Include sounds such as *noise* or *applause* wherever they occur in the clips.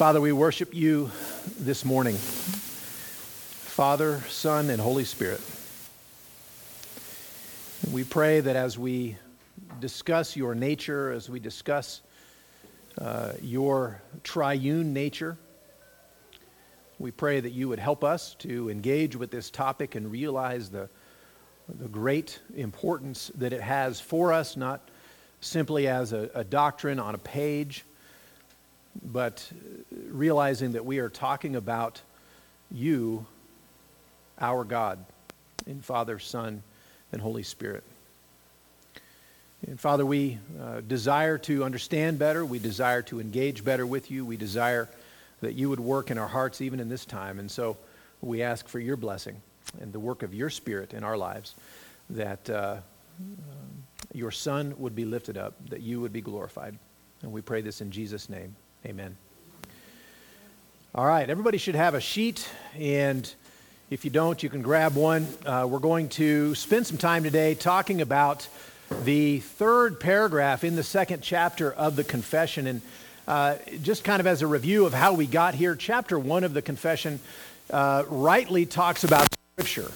Father, we worship you this morning. Father, Son, and Holy Spirit. We pray that as we discuss your nature, as we discuss uh, your triune nature, we pray that you would help us to engage with this topic and realize the, the great importance that it has for us, not simply as a, a doctrine on a page but realizing that we are talking about you, our God, in Father, Son, and Holy Spirit. And Father, we uh, desire to understand better. We desire to engage better with you. We desire that you would work in our hearts even in this time. And so we ask for your blessing and the work of your Spirit in our lives, that uh, your Son would be lifted up, that you would be glorified. And we pray this in Jesus' name. Amen. All right, everybody should have a sheet, and if you don't, you can grab one. Uh, we're going to spend some time today talking about the third paragraph in the second chapter of the confession. And uh, just kind of as a review of how we got here, chapter one of the confession uh, rightly talks about Scripture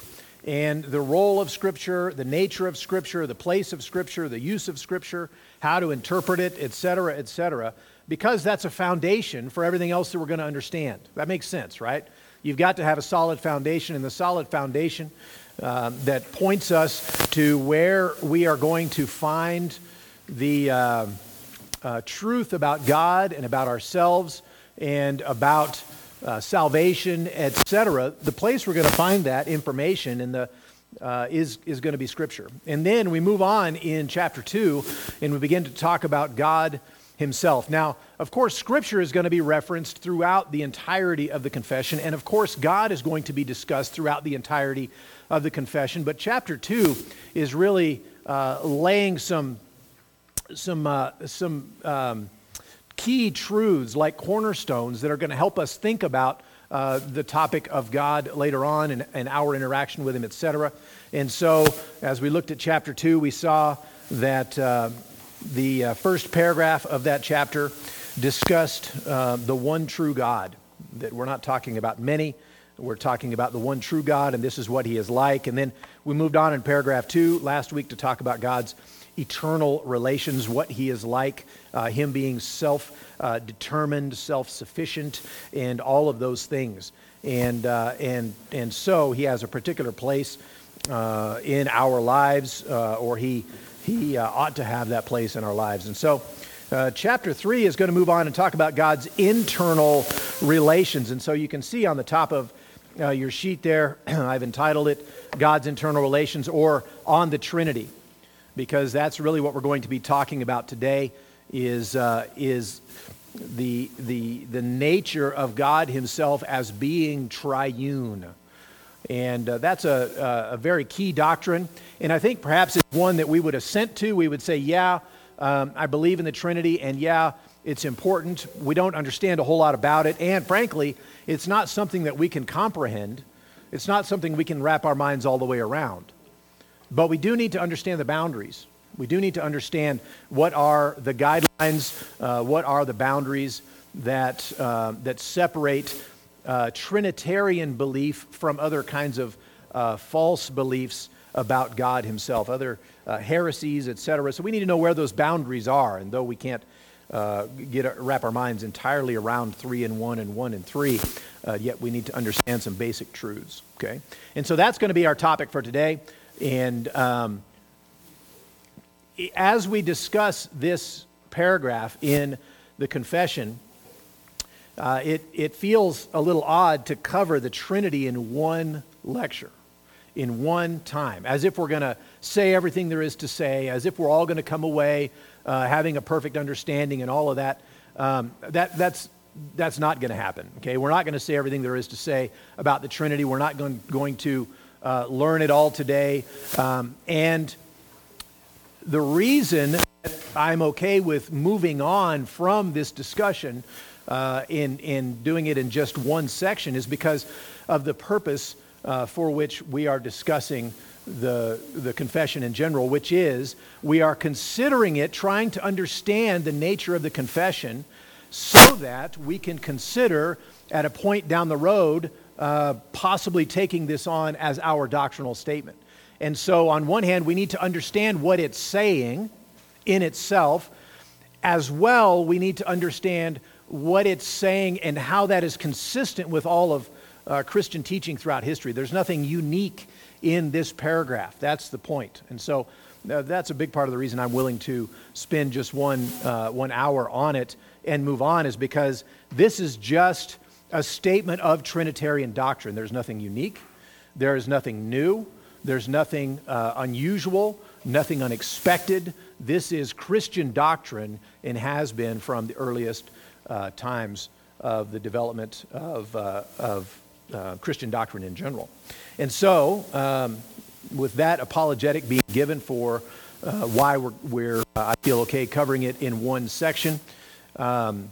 and the role of Scripture, the nature of Scripture, the place of Scripture, the use of Scripture, how to interpret it, etc., etc because that's a foundation for everything else that we're going to understand. That makes sense, right? You've got to have a solid foundation, and the solid foundation um, that points us to where we are going to find the uh, uh, truth about God and about ourselves and about uh, salvation, etc. The place we're going to find that information in the uh, is, is going to be Scripture. And then we move on in chapter 2 and we begin to talk about God himself. Now, of course, Scripture is going to be referenced throughout the entirety of the confession, and of course, God is going to be discussed throughout the entirety of the confession. But chapter 2 is really uh, laying some, some, uh, some um, key truths like cornerstones that are going to help us think about uh, the topic of God later on and, and our interaction with Him, etc. And so, as we looked at chapter 2, we saw that uh, the uh, first paragraph of that chapter discussed uh, the one true God, that we're not talking about many, we're talking about the one true God, and this is what he is like. And then we moved on in paragraph two last week to talk about God's eternal relations, what he is like, uh, him being self uh, determined, self sufficient, and all of those things. And, uh, and, and so he has a particular place uh, in our lives, uh, or he he uh, ought to have that place in our lives. And so, uh, chapter 3 is going to move on and talk about God's internal relations. And so, you can see on the top of uh, your sheet there, *clears throat* I've entitled it God's Internal Relations or On the Trinity, because that's really what we're going to be talking about today is, uh, is the, the, the nature of God Himself as being triune. And uh, that's a, a, very key doctrine. And I think perhaps it's one that we would assent to. We would say, yeah, um, I believe in the Trinity, and yeah, it's important. We don't understand a whole lot about it. And frankly, it's not something that we can comprehend, it's not something we can wrap our minds all the way around. But we do need to understand the boundaries. We do need to understand what are the guidelines, uh, what are the boundaries that, uh, that separate uh, Trinitarian belief from other kinds of uh, false beliefs about God Himself, other uh, heresies, etc. So we need to know where those boundaries are. And though we can't uh, get wrap our minds entirely around three and one and one and three, uh, yet we need to understand some basic truths. Okay, and so that's going to be our topic for today. And um, as we discuss this paragraph in the confession, uh, it, it feels a little odd to cover the Trinity in one lecture, in one time, as if we're going to say everything there is to say, as if we're all going to come away uh, having a perfect understanding and all of that. Um, that that's, that's not going to happen. Okay, we're not going to say everything there is to say about the Trinity. We're not going, going to uh, learn it all today. Um, and the reason I'm okay with moving on from this discussion uh, in, in doing it in just one section is because of the purpose uh, for which we are discussing the, the confession in general, which is we are considering it, trying to understand the nature of the confession so that we can consider at a point down the road uh, possibly taking this on as our doctrinal statement. And so, on one hand, we need to understand what it's saying in itself. As well, we need to understand what it's saying and how that is consistent with all of uh, Christian teaching throughout history. There's nothing unique in this paragraph. That's the point. And so uh, that's a big part of the reason I'm willing to spend just one, uh, one hour on it and move on, is because this is just a statement of Trinitarian doctrine. There's nothing unique, there is nothing new, there's nothing uh, unusual, nothing unexpected. This is Christian doctrine and has been from the earliest uh, times of the development of, uh, of uh, Christian doctrine in general. And so, um, with that apologetic being given for uh, why we're, we're uh, I feel okay covering it in one section, um,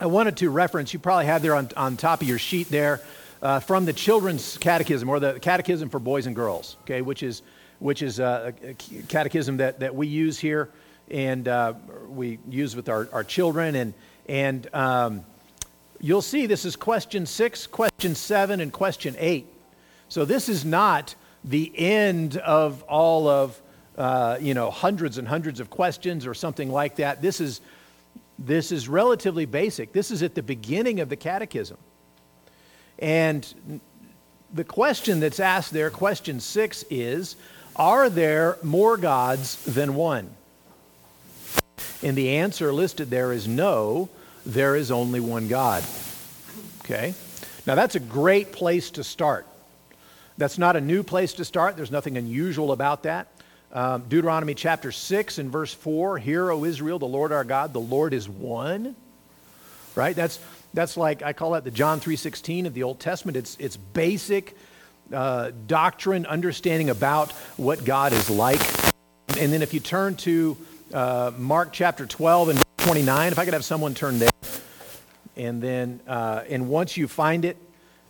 I wanted to reference, you probably have there on, on top of your sheet there, uh, from the Children's Catechism, or the Catechism for Boys and Girls, okay, which is, which is a, a catechism that, that we use here and uh, we use with our, our children. And, and um, you'll see this is question six, question seven, and question eight. So this is not the end of all of, uh, you know, hundreds and hundreds of questions or something like that. This is, this is relatively basic. This is at the beginning of the catechism. And the question that's asked there, question six, is Are there more gods than one? And the answer listed there is no, there is only one God. Okay? Now that's a great place to start. That's not a new place to start. There's nothing unusual about that. Um, Deuteronomy chapter 6 and verse 4 Hear, O Israel, the Lord our God, the Lord is one. Right? That's, that's like, I call that the John 3.16 of the Old Testament. It's, it's basic uh, doctrine, understanding about what God is like. And then if you turn to uh, Mark chapter 12 and 29, if I could have someone turn there. And then, uh, and once you find it,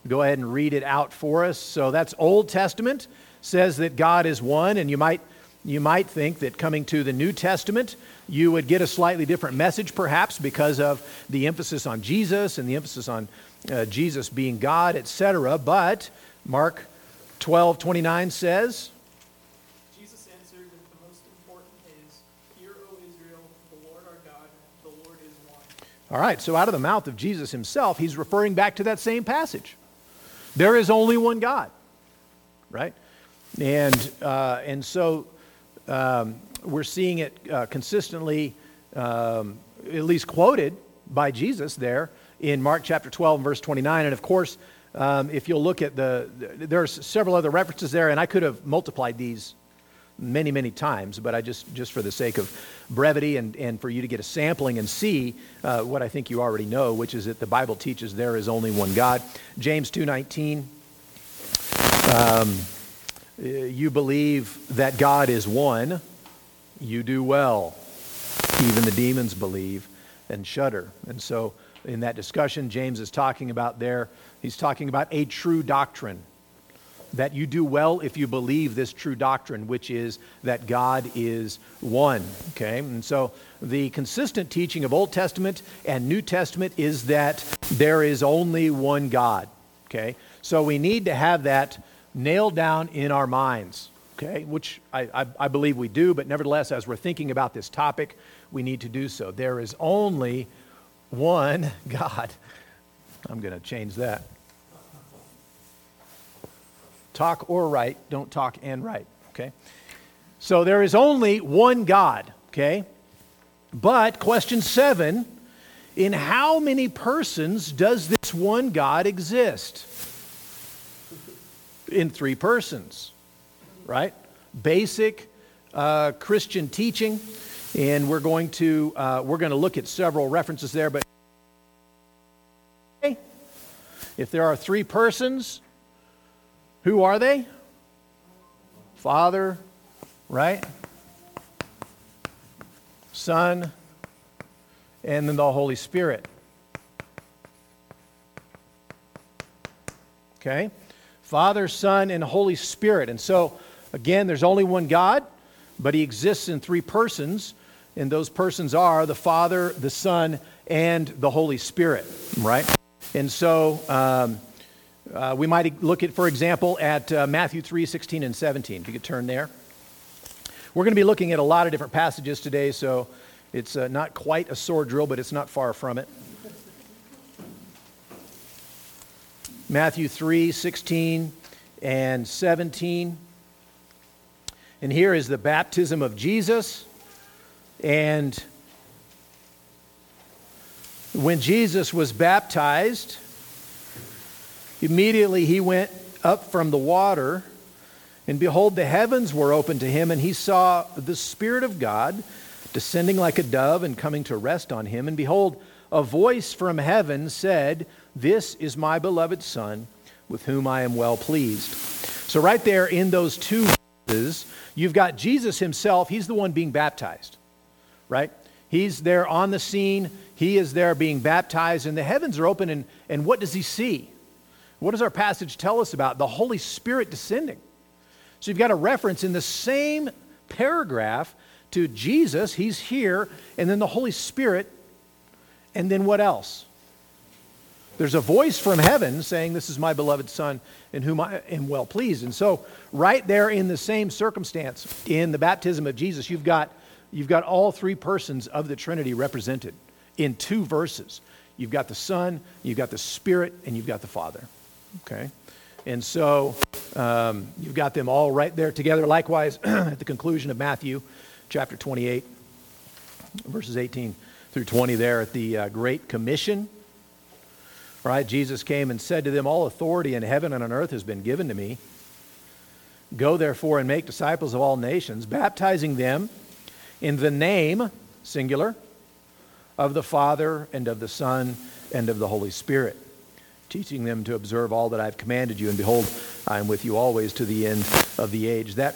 go ahead and read it out for us. So that's Old Testament, says that God is one, and you might you might think that coming to the New Testament, you would get a slightly different message, perhaps, because of the emphasis on Jesus and the emphasis on uh, Jesus being God, etc. But Mark 12 29 says, All right, so out of the mouth of Jesus himself, he's referring back to that same passage. There is only one God, right? And, uh, and so um, we're seeing it uh, consistently, um, at least quoted by Jesus there in Mark chapter 12 and verse 29. And of course, um, if you'll look at the, there's several other references there, and I could have multiplied these many, many times, but I just, just for the sake of brevity and, and for you to get a sampling and see uh, what I think you already know, which is that the Bible teaches there is only one God. James 2.19, um, you believe that God is one, you do well. Even the demons believe and shudder. And so in that discussion, James is talking about there, he's talking about a true doctrine that you do well if you believe this true doctrine, which is that God is one. Okay? And so the consistent teaching of Old Testament and New Testament is that there is only one God. Okay? So we need to have that nailed down in our minds. Okay? Which I, I, I believe we do, but nevertheless, as we're thinking about this topic, we need to do so. There is only one *laughs* God. I'm going to change that talk or write, don't talk and write, okay? So there is only one God, okay? But question seven in how many persons does this one God exist? In three persons, right? Basic uh, Christian teaching, and we're going to uh, we're going to look at several references there. But if there are three persons, who are they? Father, right? Son, and then the Holy Spirit. Okay? Father, Son, and Holy Spirit. And so, again, there's only one God, but He exists in three persons. And those persons are the Father, the Son, and the Holy Spirit, right? And so um, uh, we might look at, for example, at uh, Matthew 3 16 and 17. If you could turn there. We're going to be looking at a lot of different passages today, so it's uh, not quite a sword drill, but it's not far from it. Matthew 3 16 and 17. And here is the baptism of Jesus. And when Jesus was baptized, immediately he went up from the water, and behold, the heavens were opened to him, and he saw the Spirit of God descending like a dove and coming to rest on him. And behold, a voice from heaven said, This is my beloved Son, with whom I am well pleased. So, right there in those two verses, you've got Jesus himself. He's the one being baptized, right? He's there on the scene. He is there being baptized, and the heavens are open. And, and what does he see? What does our passage tell us about? The Holy Spirit descending. So you've got a reference in the same paragraph to Jesus, he's here, and then the Holy Spirit, and then what else? There's a voice from heaven saying, This is my beloved Son in whom I am well pleased. And so, right there in the same circumstance, in the baptism of Jesus, you've got, you've got all three persons of the Trinity represented in two verses. You've got the Son, you've got the Spirit, and you've got the Father. Okay? And so, um, you've got them all right there together. Likewise, *clears throat* at the conclusion of Matthew, chapter 28, verses 18 through 20, there at the uh, Great Commission. Right? Jesus came and said to them, All authority in heaven and on earth has been given to me. Go therefore and make disciples of all nations, baptizing them in the name, singular, of the Father and of the Son and of the Holy Spirit, teaching them to observe all that I've commanded you. And behold, I am with you always to the end of the age. That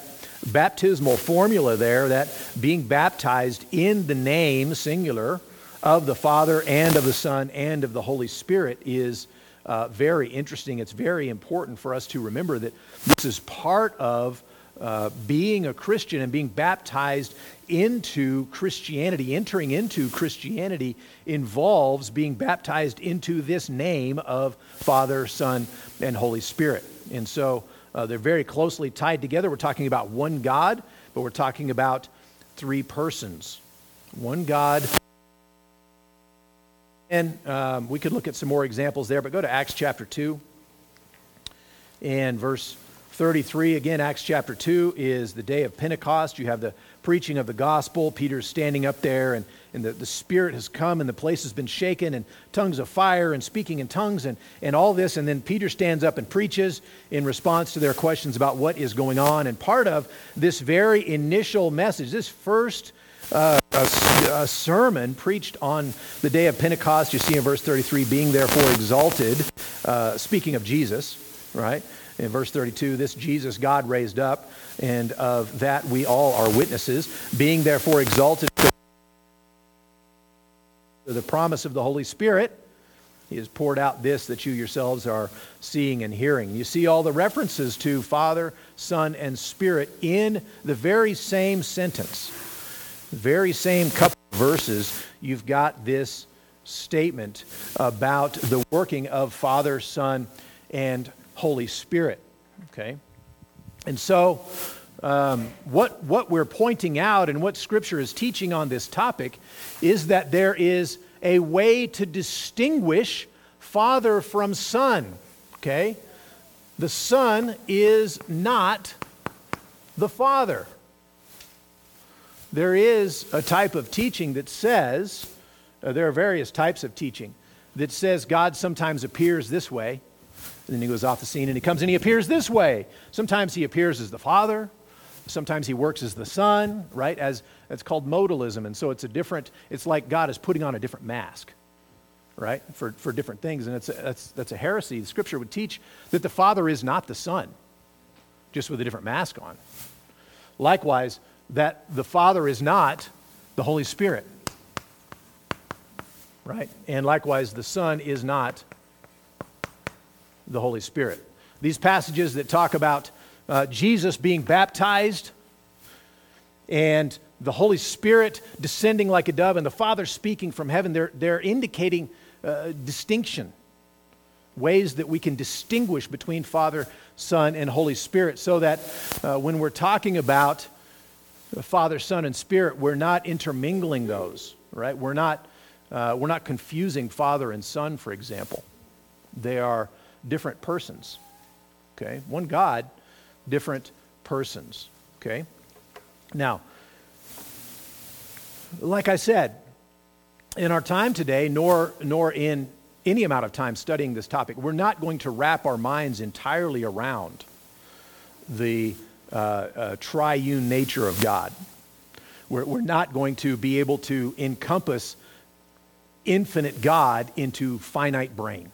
baptismal formula there, that being baptized in the name, singular, of the Father and of the Son and of the Holy Spirit is uh, very interesting. It's very important for us to remember that this is part of uh, being a Christian and being baptized into Christianity, entering into Christianity involves being baptized into this name of Father, Son, and Holy Spirit. And so uh, they're very closely tied together. We're talking about one God, but we're talking about three persons. One God. And um, we could look at some more examples there, but go to Acts chapter 2 and verse 33. Again, Acts chapter 2 is the day of Pentecost. You have the preaching of the gospel. Peter's standing up there, and, and the, the Spirit has come, and the place has been shaken, and tongues of fire, and speaking in tongues, and, and all this. And then Peter stands up and preaches in response to their questions about what is going on. And part of this very initial message, this first uh, a, a, sermon preached on the day of Pentecost. You see in verse 33, being therefore exalted, uh, speaking of Jesus, right? In verse 32, this Jesus God raised up, and of that we all are witnesses, being therefore exalted to the promise of the Holy Spirit. He has poured out this that you yourselves are seeing and hearing. You see all the references to Father, Son, and Spirit in the very same sentence very same couple of verses, you've got this statement about the working of Father, Son, and Holy Spirit. Okay? And so, um, what, what we're pointing out and what Scripture is teaching on this topic is that there is a way to distinguish Father from Son. Okay? The Son is not the Father. There is a type of teaching that says, uh, there are various types of teaching that says God sometimes appears this way, and then he goes off the scene and he comes and he appears this way. Sometimes he appears as the Father, sometimes he works as the Son, right? As it's called modalism, and so it's a different. It's like God is putting on a different mask, right? For for different things, and it's a, that's that's a heresy. The Scripture would teach that the Father is not the Son, just with a different mask on. Likewise, that the Father is not the Holy Spirit. Right? And likewise, the Son is not the Holy Spirit. These passages that talk about uh, Jesus being baptized and the Holy Spirit descending like a dove and the Father speaking from heaven, they're, they're indicating uh, distinction, ways that we can distinguish between Father, Son, and Holy Spirit, so that uh, when we're talking about Father, Son, and Spirit, we're not intermingling those, right? We're not, uh, we're not confusing Father and Son, for example. They are different persons, okay? One God, different persons, okay? Now, like I said, in our time today, nor, nor in any amount of time studying this topic, we're not going to wrap our minds entirely around the uh, uh, triune nature of God. We're, we're not going to be able to encompass infinite God into finite brain.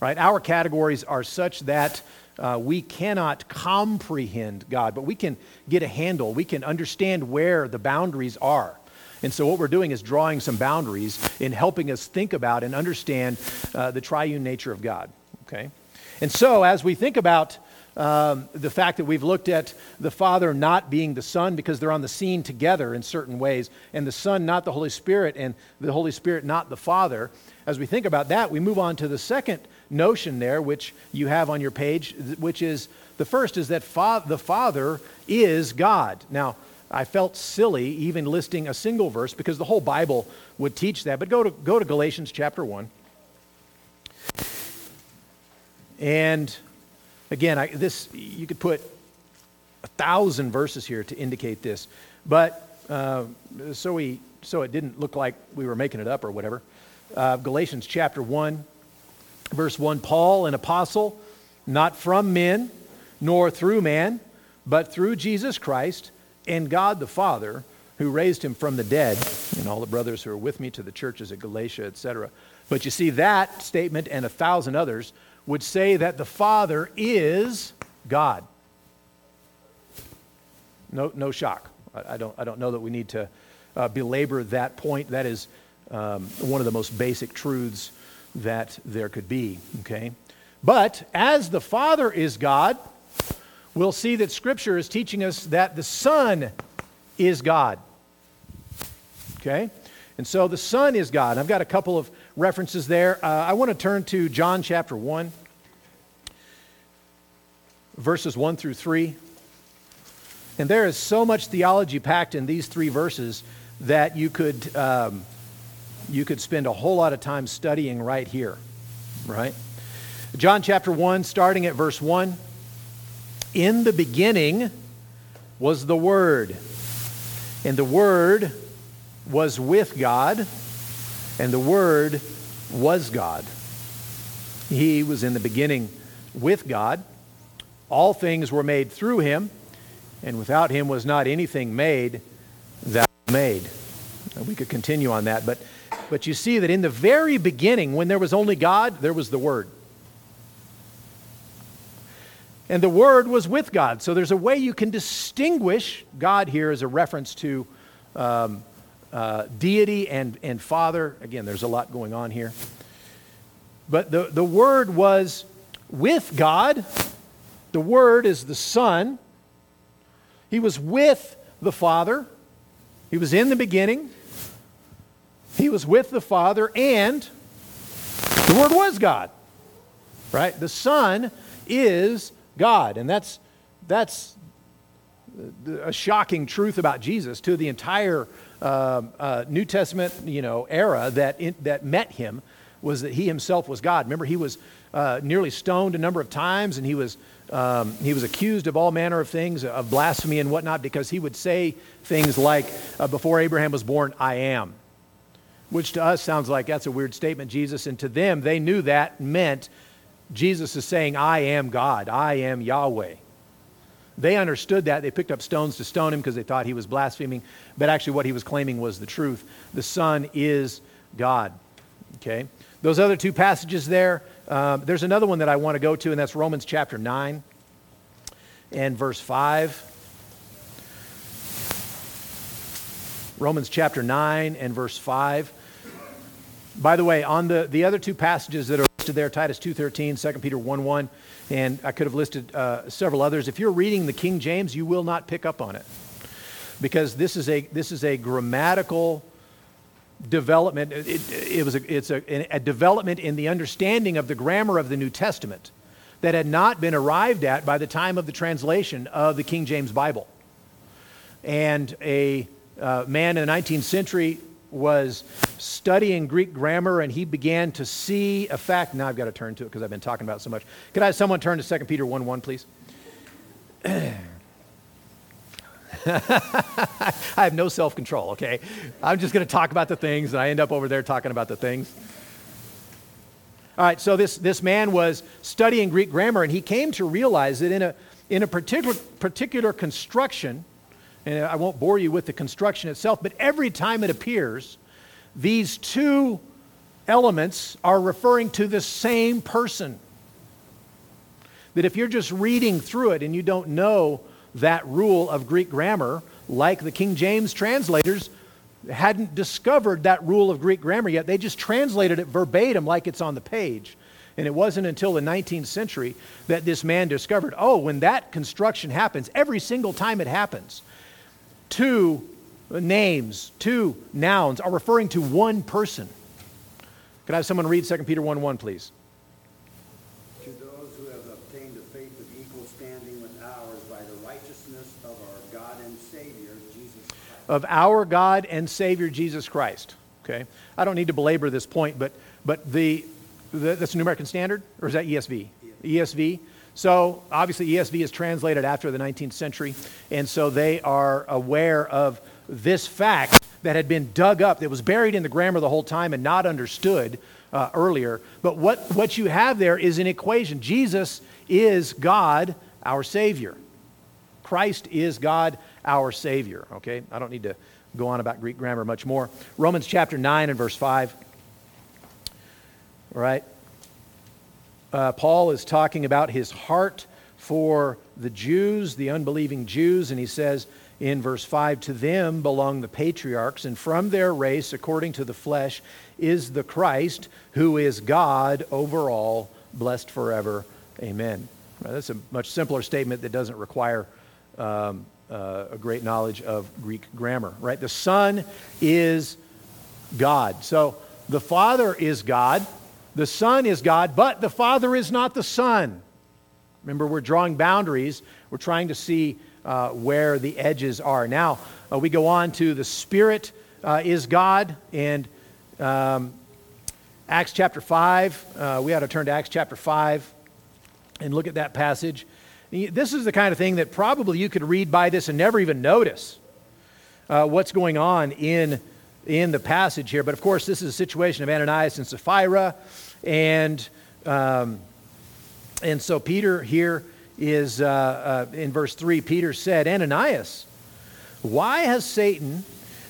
Right? Our categories are such that uh, we cannot comprehend God, but we can get a handle. We can understand where the boundaries are. And so, what we're doing is drawing some boundaries in helping us think about and understand uh, the triune nature of God. Okay? And so, as we think about um, the fact that we've looked at the Father not being the Son because they're on the scene together in certain ways, and the Son not the Holy Spirit, and the Holy Spirit not the Father, as we think about that, we move on to the second notion there, which you have on your page, which is the first is that fa- the Father is God. Now, I felt silly even listing a single verse because the whole Bible would teach that. But go to, go to Galatians chapter 1. And again, I, this, you could put a thousand verses here to indicate this. But uh, so, we, so it didn't look like we were making it up or whatever. Uh, Galatians chapter 1, verse 1 Paul, an apostle, not from men, nor through man, but through Jesus Christ and God the Father, who raised him from the dead, and all the brothers who are with me to the churches at Galatia, etc. But you see, that statement and a thousand others would say that the Father is God. No, no shock. I, don't, I don't know that we need to uh, belabor that point. That is um, one of the most basic truths that there could be, okay? But as the Father is God, we'll see that Scripture is teaching us that the Son is God. Okay? And so the Son is God. I've got a couple of references there. Uh, I want to turn to John chapter 1, verses 1 through 3. And there is so much theology packed in these three verses that you could. Um, you could spend a whole lot of time studying right here, right? John chapter 1, starting at verse 1. In the beginning was the Word, and the Word was with God, and the Word was God. He was in the beginning with God. All things were made through him, and without him was not anything made that was made. We could continue on that, but but you see that in the very beginning, when there was only God, there was the Word. And the Word was with God. So there's a way you can distinguish God here as a reference to um, uh, deity and, and Father. Again, there's a lot going on here. But the, the Word was with God. The Word is the Son. He was with the Father. He was in the beginning. He was with the Father, and the Word was God. Right? The Son is God. And that's, that's a shocking truth about Jesus to the entire uh, uh, New Testament you know, era that, in, that met him was that he himself was God. Remember, he was uh, nearly stoned a number of times, and he was, um, he was accused of all manner of things, of blasphemy and whatnot, because he would say things like, uh, Before Abraham was born, I am which to us sounds like that's a weird statement, Jesus. And to them, they knew that meant Jesus is saying, I am God, I am Yahweh. They understood that. They picked up stones to stone him because they thought he was blaspheming. But actually, what he was claiming was the truth. The Son is God. Okay? Those other two passages there, um, there's another one that I want to go to, and that's Romans chapter 9 and verse 5. Romans chapter 9 and verse 5. By the way, on the, the other two passages that are listed there, Titus 2.13, 2 Peter 1.1, and I could have listed uh, several others. If you're reading the King James, you will not pick up on it. because this is a, this is a grammatical development. It, it, was a, it's a, a development in the understanding of the grammar of the New Testament that had not been arrived at by the time of the translation of the King James Bible. And a uh, man in the 19th century was studying Greek grammar and he began to see a fact. Now I've got to turn to it because I've been talking about it so much. Could I have someone turn to 2 Peter 1 1, please? *laughs* I have no self control, okay? I'm just going to talk about the things, and I end up over there talking about the things. All right, so this, this man was studying Greek grammar, and he came to realize that in a, in a particular, particular construction, and I won't bore you with the construction itself, but every time it appears, these two elements are referring to the same person. That if you're just reading through it and you don't know that rule of Greek grammar, like the King James translators hadn't discovered that rule of Greek grammar yet. They just translated it verbatim like it's on the page. And it wasn't until the 19th century that this man discovered oh, when that construction happens, every single time it happens, two names, two nouns are referring to one person. Could I have someone read 2 Peter 1 1, please? To those who have obtained a faith of equal standing with ours by the righteousness of our God and Savior, Jesus Christ. Of our God and Savior Jesus Christ. Okay? I don't need to belabor this point, but, but the, the that's the New American Standard, or is that ESV? Yeah. ESV. So obviously, ESV is translated after the 19th century, and so they are aware of this fact that had been dug up, that was buried in the grammar the whole time and not understood uh, earlier. But what, what you have there is an equation Jesus is God, our Savior. Christ is God, our Savior. Okay? I don't need to go on about Greek grammar much more. Romans chapter 9 and verse 5. All right? Uh, Paul is talking about his heart for the Jews, the unbelieving Jews, and he says in verse 5 To them belong the patriarchs, and from their race, according to the flesh, is the Christ, who is God over all, blessed forever. Amen. that's a much simpler statement that doesn't require um, uh, a great knowledge of Greek grammar, right? The Son is God. So the Father is God, the Son is God, but the Father is not the Son. Remember, we're drawing boundaries, we're trying to see uh, where the edges are. Now, uh, we go on to the Spirit uh, is God, and um, Acts chapter 5. Uh, we ought to turn to Acts chapter 5 and look at that passage. This is the kind of thing that probably you could read by this and never even notice uh, what's going on in, in the passage here. But of course, this is a situation of Ananias and Sapphira. And, um, and so Peter here is uh, uh, in verse 3 Peter said, Ananias, why has Satan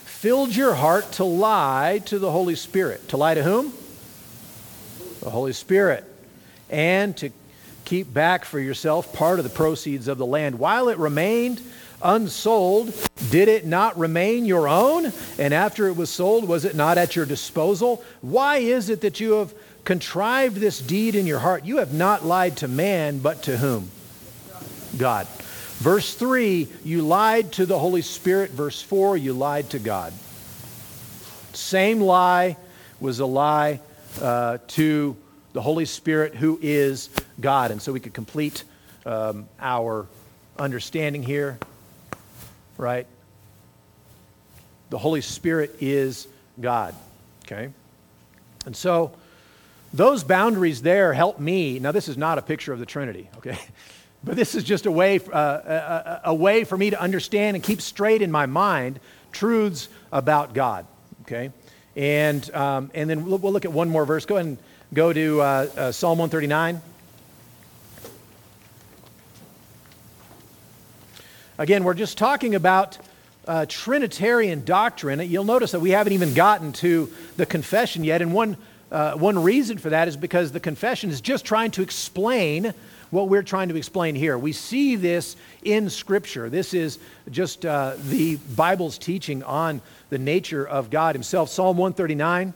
filled your heart to lie to the Holy Spirit? To lie to whom? The Holy Spirit. And to keep back for yourself part of the proceeds of the land. While it remained unsold, did it not remain your own? And after it was sold, was it not at your disposal? Why is it that you have contrived this deed in your heart? You have not lied to man, but to whom? God. Verse 3, you lied to the Holy Spirit. Verse 4, you lied to God. Same lie was a lie uh, to the Holy Spirit who is God. And so we could complete um, our understanding here, right? The Holy Spirit is God, okay? And so those boundaries there help me. Now, this is not a picture of the Trinity, okay? *laughs* But this is just a way, uh, a, a, way for me to understand and keep straight in my mind truths about God, okay? And, um, and then we'll, we'll look at one more verse. Go ahead and Go to uh, uh, Psalm 139. Again, we're just talking about uh, Trinitarian doctrine. You'll notice that we haven't even gotten to the confession yet. And one, uh, one reason for that is because the confession is just trying to explain what we're trying to explain here. We see this in Scripture. This is just uh, the Bible's teaching on the nature of God Himself. Psalm 139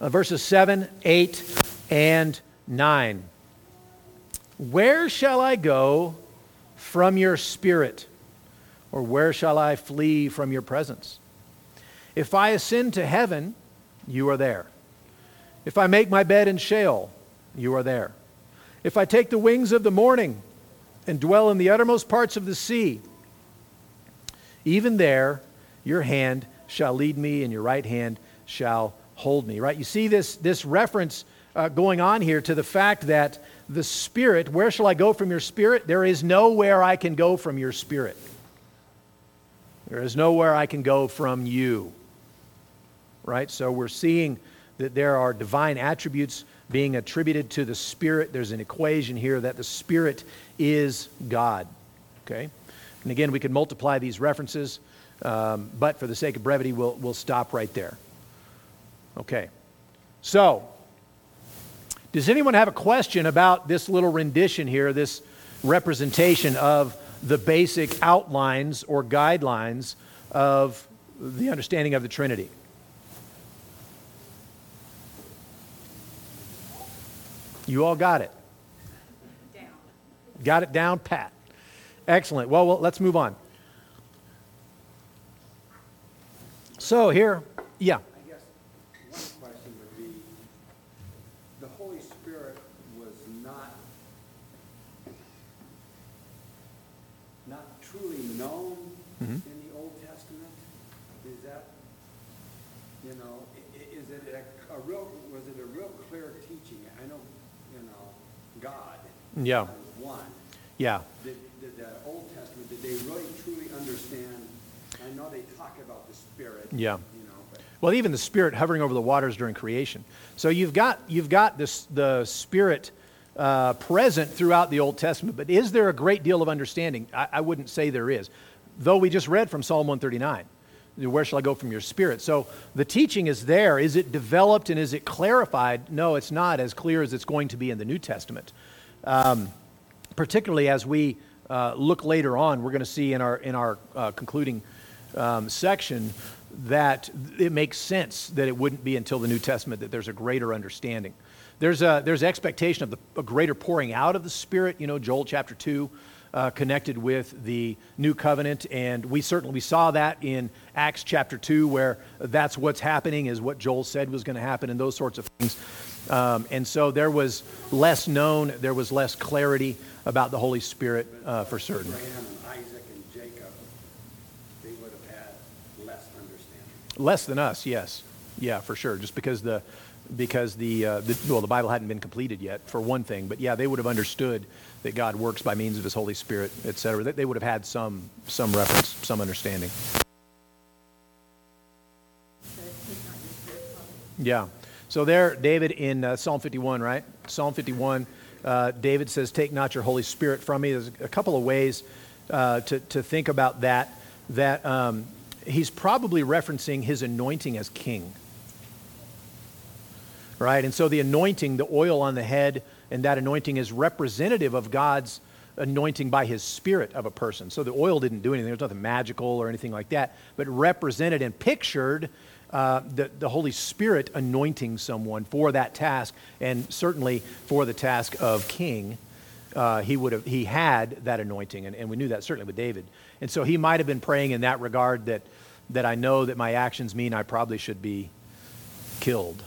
uh, verses 7, 8, and 9. Where shall I go from your spirit? Or where shall I flee from your presence? If I ascend to heaven, you are there. If I make my bed in Sheol, you are there. If I take the wings of the morning and dwell in the uttermost parts of the sea, even there your hand shall lead me and your right hand shall hold me. Right? You see this, this reference uh, going on here to the fact that the Spirit, where shall I go from your Spirit? There is nowhere I can go from your Spirit. There is nowhere I can go from you. Right? So we're seeing that there are divine attributes being attributed to the Spirit. There's an equation here that the Spirit is God. Okay? And again, we could multiply these references, um, but for the sake of brevity, we'll, we'll stop right there. Okay. So, does anyone have a question about this little rendition here, this representation of the basic outlines or guidelines of the understanding of the Trinity? You all got it? Down. Got it down pat. Excellent. Well, well, let's move on. So here, yeah. I guess one question would be, the Holy Spirit was not, not truly known Mhm. in the Old Testament? Is that, you know, i- i- is it a, a real, was it a real clear teaching? I know, you know, God. Yeah. One. Yeah. Did, did that Old Testament, did they really truly understand? I know they talk about the Spirit. Yeah. You know, but Well, even the Spirit hovering over the waters during creation. So you've got, you've got this, the Spirit uh, present throughout the Old Testament, but is there a great deal of understanding? I, I wouldn't say there is. Though we just read from Psalm 139, where shall I go from your Spirit? So the teaching is there. Is it developed and is it clarified? No, it's not as clear as it's going to be in the New Testament. Um, particularly as we uh, look later on, we're going to see in our, in our uh, concluding um, section that it makes sense that it wouldn't be until the New Testament that there's a greater understanding. There's a there's expectation of the, a greater pouring out of the Spirit. You know, Joel chapter two, uh, connected with the new covenant, and we certainly we saw that in Acts chapter two, where that's what's happening is what Joel said was going to happen, and those sorts of things. Um, and so there was less known, there was less clarity about the Holy Spirit uh, for certain. Abraham and Isaac and Jacob, they would have had less understanding. Less than us, yes, yeah, for sure. Just because the because the, uh, the well, the Bible hadn't been completed yet, for one thing. But yeah, they would have understood that God works by means of His Holy Spirit, et cetera. That they would have had some some reference, some understanding. Yeah. So there, David in uh, Psalm 51, right? Psalm 51, uh, David says, Take not your Holy Spirit from me. There's a couple of ways uh, to, to think about that. That um, he's probably referencing his anointing as king. Right? And so the anointing, the oil on the head, and that anointing is representative of God's anointing by his spirit of a person. So the oil didn't do anything. There's nothing magical or anything like that, but represented and pictured uh, the, the Holy Spirit anointing someone for that task, and certainly for the task of king. Uh, he would have he had that anointing, and, and we knew that certainly with David. And so he might have been praying in that regard that that I know that my actions mean I probably should be killed.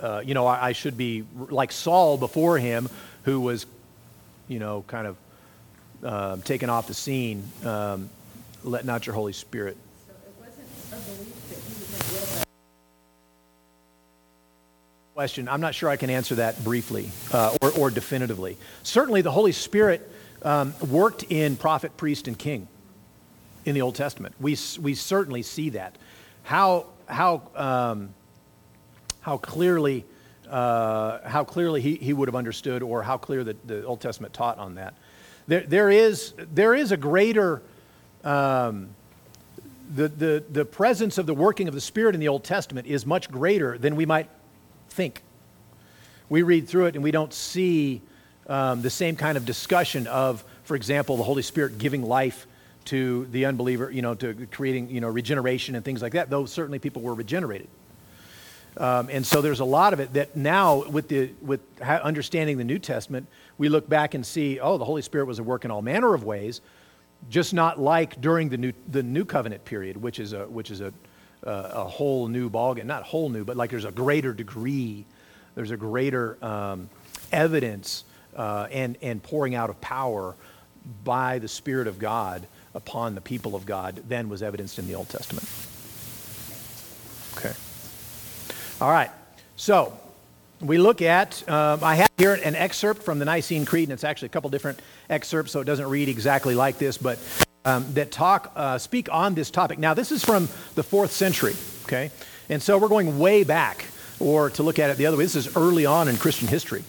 Uh, you know, I, I should be like Saul before him, who was, you know, kind of uh, taken off the scene. Um, let not your Holy Spirit So it wasn't a belief that he was a real question. I'm not sure I can answer that briefly uh, or, or definitively. Certainly, the Holy Spirit um, worked in prophet, priest, and king in the Old Testament. We, we certainly see that. How, how, um, how clearly, uh, how clearly he, he would have understood or how clear the, the Old Testament taught on that. There, there, is, there is a greater um, the, the, the presence of the working of the Spirit in the Old Testament is much greater than we might think. We read through it and we don't see um, the same kind of discussion of, for example, the Holy Spirit giving life to the unbeliever, you know, to creating, you know, regeneration and things like that, though certainly people were regenerated. Um, and so there's a lot of it that now, with, the, with understanding the New Testament, we look back and see, oh, the Holy Spirit was at work in all manner of ways, just not like during the New, the new Covenant period, which is a, which is a, uh, a whole new ballgame. Not whole new, but like there's a greater degree, there's a greater um, evidence uh, and, and pouring out of power by the Spirit of God upon the people of God than was evidenced in the Old Testament. Okay. All right. So we look at, um, I have here an excerpt from the Nicene Creed, and it's actually a couple different excerpts, so it doesn't read exactly like this, but um, that talk, uh, speak on this topic. Now, this is from the fourth century, okay? And so we're going way back, or to look at it the other way, this is early on in Christian history.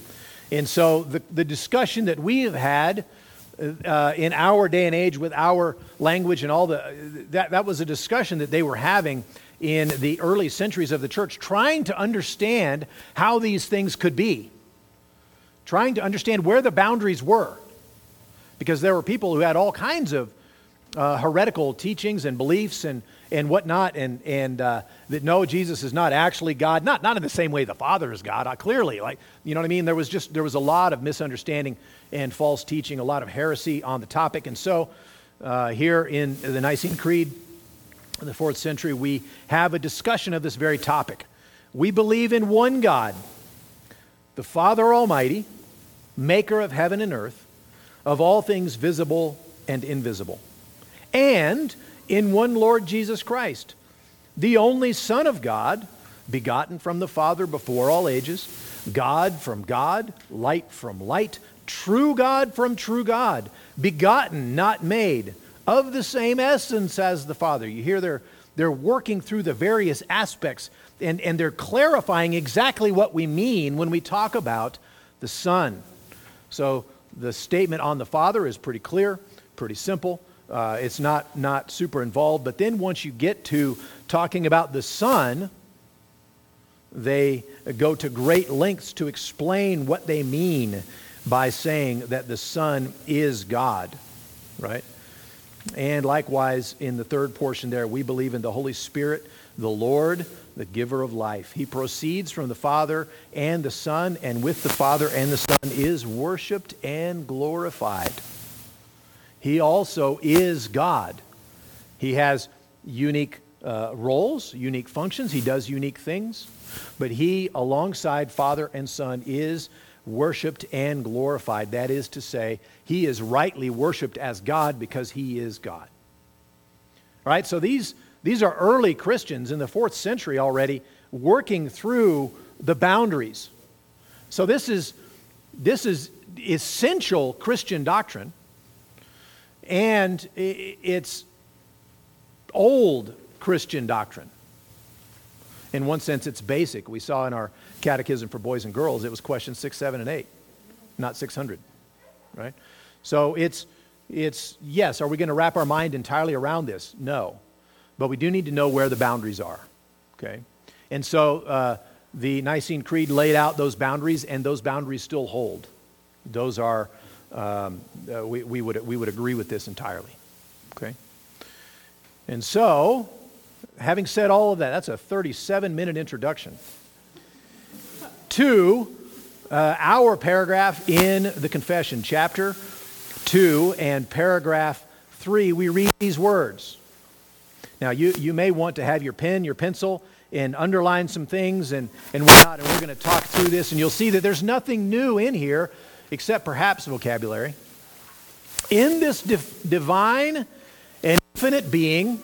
And so the, the discussion that we have had uh, in our day and age with our language and all the, that, that was a discussion that they were having in the early centuries of the church, trying to understand how these things could be, trying to understand where the boundaries were. Because there were people who had all kinds of uh, heretical teachings and beliefs and, and whatnot, and, and uh, that no, Jesus is not actually God, not, not in the same way the Father is God, uh, clearly. Like, you know what I mean? There was just, there was a lot of misunderstanding and false teaching, a lot of heresy on the topic. And so, uh, here in the Nicene Creed, in the fourth century, we have a discussion of this very topic. We believe in one God, the Father Almighty, maker of heaven and earth, of all things visible and invisible, and in one Lord Jesus Christ, the only Son of God, begotten from the Father before all ages, God from God, light from light, true God from true God, begotten, not made of the same essence as the Father. You hear they're, they're working through the various aspects and, and they're clarifying exactly what we mean when we talk about the Son. So the statement on the Father is pretty clear, pretty simple. Uh, it's not, not super involved. But then once you get to talking about the Son, they go to great lengths to explain what they mean by saying that the Son is God, right? And likewise, in the third portion there, we believe in the Holy Spirit, the Lord, the giver of life. He proceeds from the Father and the Son, and with the Father and the Son is worshiped and glorified. He also is God. He has unique uh, roles, unique functions, he does unique things, but he, alongside Father and Son, is worshiped and glorified. That is to say, he is rightly worshiped as God because he is God. All right, so these, these are early Christians in the fourth century already working through the boundaries. So this is, this is essential Christian doctrine, and it's old Christian doctrine. In one sense, it's basic. We saw in our catechism for boys and girls, it was question six, seven, and eight, not 600, right? So it's, it's yes, are we going to wrap our mind entirely around this? No. But we do need to know where the boundaries are, okay? And so uh, the Nicene Creed laid out those boundaries, and those boundaries still hold. Those are, um, uh, we, we, would, we would agree with this entirely, okay? And so, having said all of that, that's a 37 minute introduction to uh, our paragraph in the confession, chapter 2 and paragraph 3. We read these words. Now, you, you may want to have your pen, your pencil, and underline some things and, and whatnot, and we're going to talk through this, and you'll see that there's nothing new in here except perhaps vocabulary. In this divine and infinite being,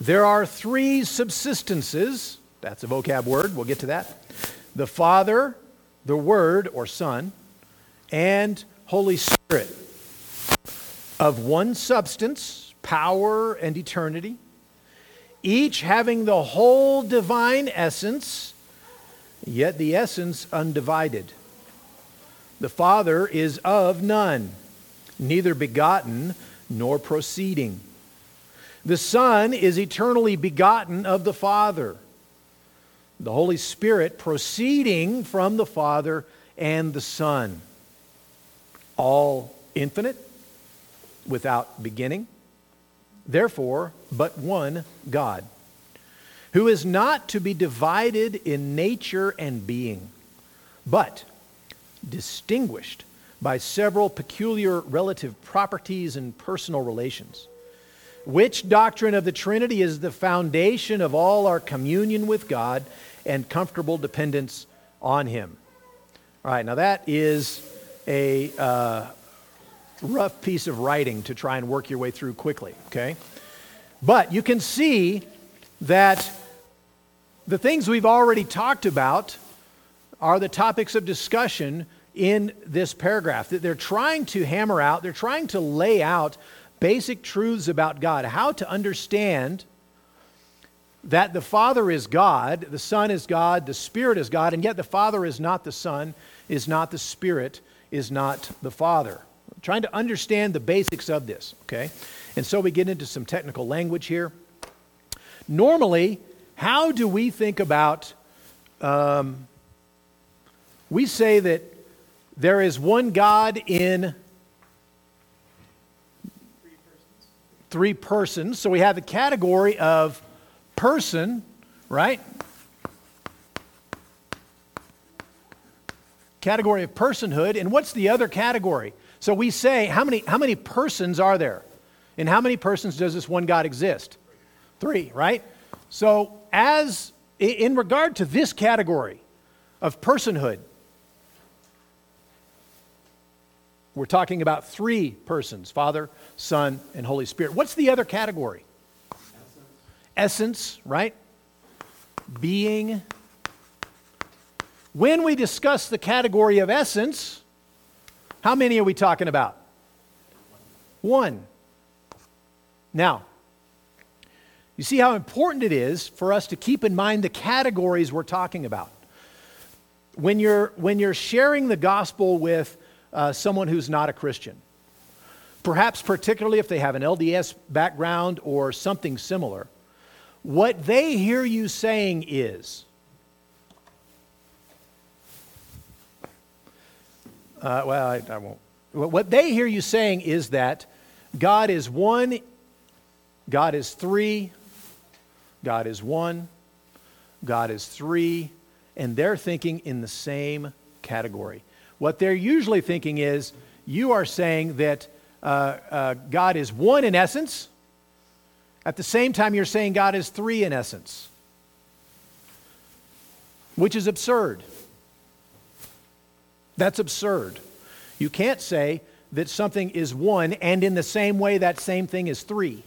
there are three subsistences. That's a vocab word. We'll get to that. The Father, the Word or Son, and Holy Spirit of one substance, power, and eternity, each having the whole divine essence, yet the essence undivided. The Father is of none, neither begotten nor proceeding the Son is eternally begotten of the Father. The Holy Spirit proceeding from the Father and the Son. All infinite, without beginning, therefore, but one God, who is not to be divided in nature and being, but distinguished by several peculiar relative properties and personal relations. Which doctrine of the Trinity is the foundation of all our communion with God and comfortable dependence on Him? All right, now that is a uh, rough piece of writing to try and work your way through quickly, okay? But you can see that the things we've already talked about are the topics of discussion in this paragraph that they're trying to hammer out, they're trying to lay out basic truths about God, how to understand that the Father is God, the Son is God, the Spirit is God, and yet the Father is not the Son, is not the Spirit, is not the Father. trying to understand the basics of this, okay? And so we get into some technical language here. Normally, how do we think about? Um, we say that there is one God in Three persons. Three persons. So we have the category of person, right? Category of personhood. And what's the other category? So we say, how many, how many persons are there? And how many persons does this one God exist? Three, right? So, as in regard to this category of personhood, we're talking about three persons Father, Son, and Holy Spirit. What's the other category? Essence, right? Being. When we discuss the category of essence, how many are we talking about? One. Now, you see how important it is for us to keep in mind the categories we're talking about. When you're, when you're sharing the gospel with uh, someone who's not a Christian, perhaps particularly if they have an LDS background or something similar, what they hear you saying is, uh, well, I, I won't. What they hear you saying is that God is one, God is three, God is one, God is three, and they're thinking in the same category. What they're usually thinking is you are saying that uh, uh, God is one in essence. At the same time, you're saying God is three in essence, which is absurd. That's absurd. You can't say that something is one and in the same way that same thing is three.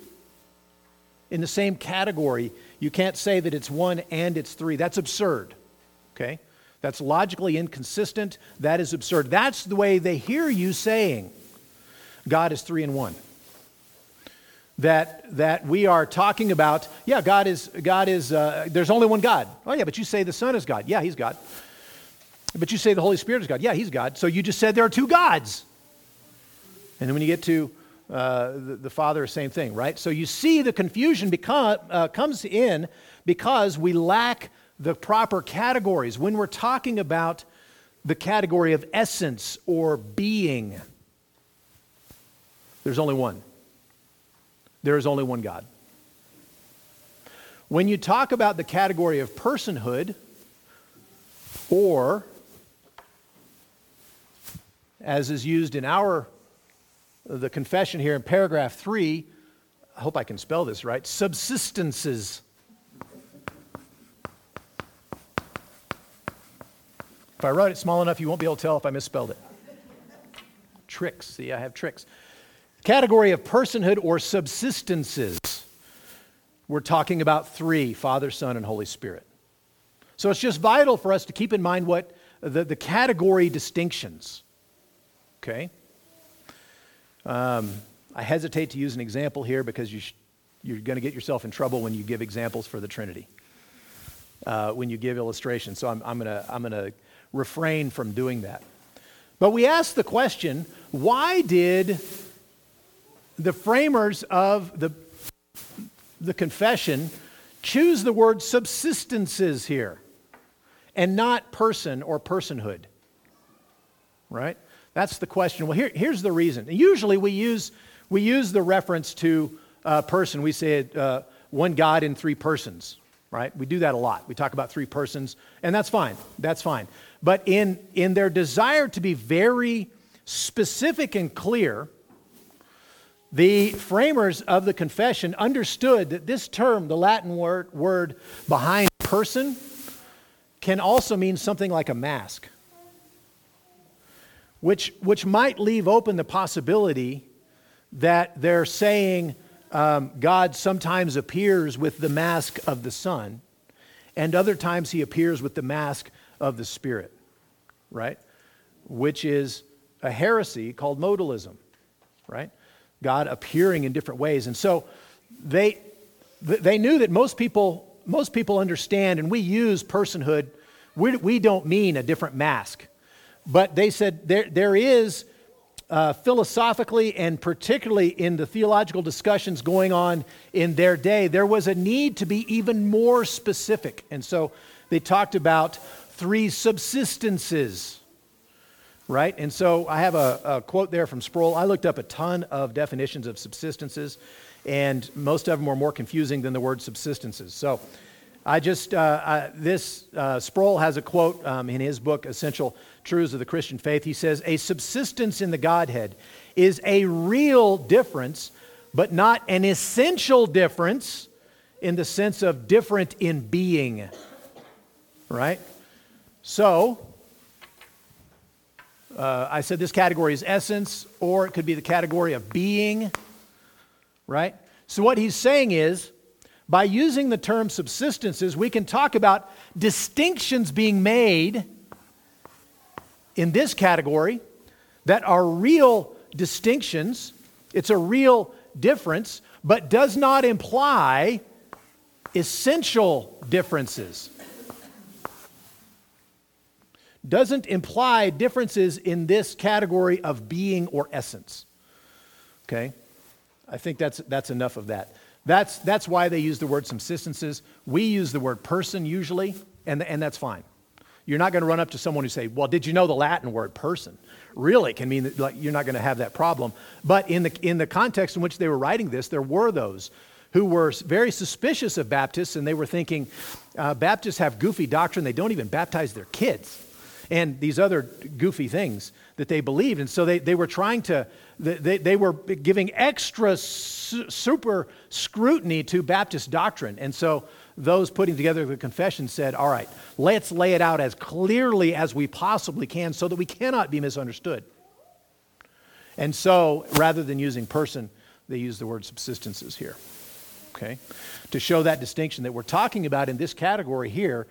In the same category, you can't say that it's one and it's three. That's absurd. Okay? That's logically inconsistent. That is absurd. That's the way they hear you saying God is three and one. That, that we are talking about, yeah, God is, God is uh, there's only one God. Oh, yeah, but you say the Son is God. Yeah, he's God. But you say the Holy Spirit is God. Yeah, he's God. So you just said there are two gods. And then when you get to uh, the, the, Father, same thing, right? So you see the confusion become, uh, comes in because we lack the proper categories. When we're talking about the category of essence or being, there's only one. There is only one God. When you talk about the category of personhood, or as is used in our the confession here in paragraph 3 i hope i can spell this right subsistences if i write it small enough you won't be able to tell if i misspelled it. Tricks. See i have tricks. Category of personhood or subsistences. We're talking about three father son and holy spirit. So it's just vital for us to keep in mind what the, the category distinctions okay? Um, I hesitate to use an example here because you sh- you're going to get yourself in trouble when you give examples for the Trinity, uh, when you give illustrations. So I'm, I'm going to I'm to refrain from doing that. But we ask the question why did the framers of the, the confession choose the word subsistences here and not person or personhood? Right? That's the question. Well, here, here's the reason. Usually we use, we use the reference to a person. We say uh, one God in three persons. right? We do that a lot. We talk about three persons, and that's fine. That's fine. But in, in their desire to be very specific and clear, the framers of the confession understood that this term, the Latin word, word behind person, can also mean something like a mask, which, which might leave open the possibility that they're saying um, God sometimes appears with the mask of the Son, and other times he appears with the mask of the Spirit, right? Which is a heresy called modalism, right? God appearing in different ways. And so they, they knew that most people, most people understand, and we use personhood, we, we don't mean a different mask. But they said there, there is uh, philosophically and particularly in the theological discussions going on in their day, there was a need to be even more specific. And so they talked about three subsistences, right? And so I have a, a, quote there from Sproul. I looked up a ton of definitions of subsistences, and most of them were more confusing than the word subsistences. So I just, uh, I, this, uh, Sproul has a quote um, in his book, Essential Truths of the Christian Faith. He says, A subsistence in the Godhead is a real difference, but not an essential difference in the sense of different in being. Right? So, uh, I said this category is essence, or it could be the category of being. Right? So, what he's saying is, by using the term subsistences, we can talk about distinctions being made in this category that are real distinctions. It's a real difference, but does not imply essential differences. Doesn't imply differences in this category of being or essence. Okay? I think that's, that's enough of that. That's, that's why they use the word subsistences. We use the word person usually, and, and that's fine. You're not going to run up to someone who say, "Well, did you know the Latin word person?" Really can mean that like, you're not going to have that problem. But in the in the context in which they were writing this, there were those who were very suspicious of Baptists, and they were thinking, uh, Baptists have goofy doctrine; they don't even baptize their kids, and these other goofy things that they believed. And so they, they were trying to they, they were giving extra su- super scrutiny to Baptist doctrine. And so those putting together the confession said, all right, let's lay it out as clearly as we possibly can so that we cannot be misunderstood. And so rather than using person, they use the word subsistences here. Okay? To show that distinction that we're talking about in this category here,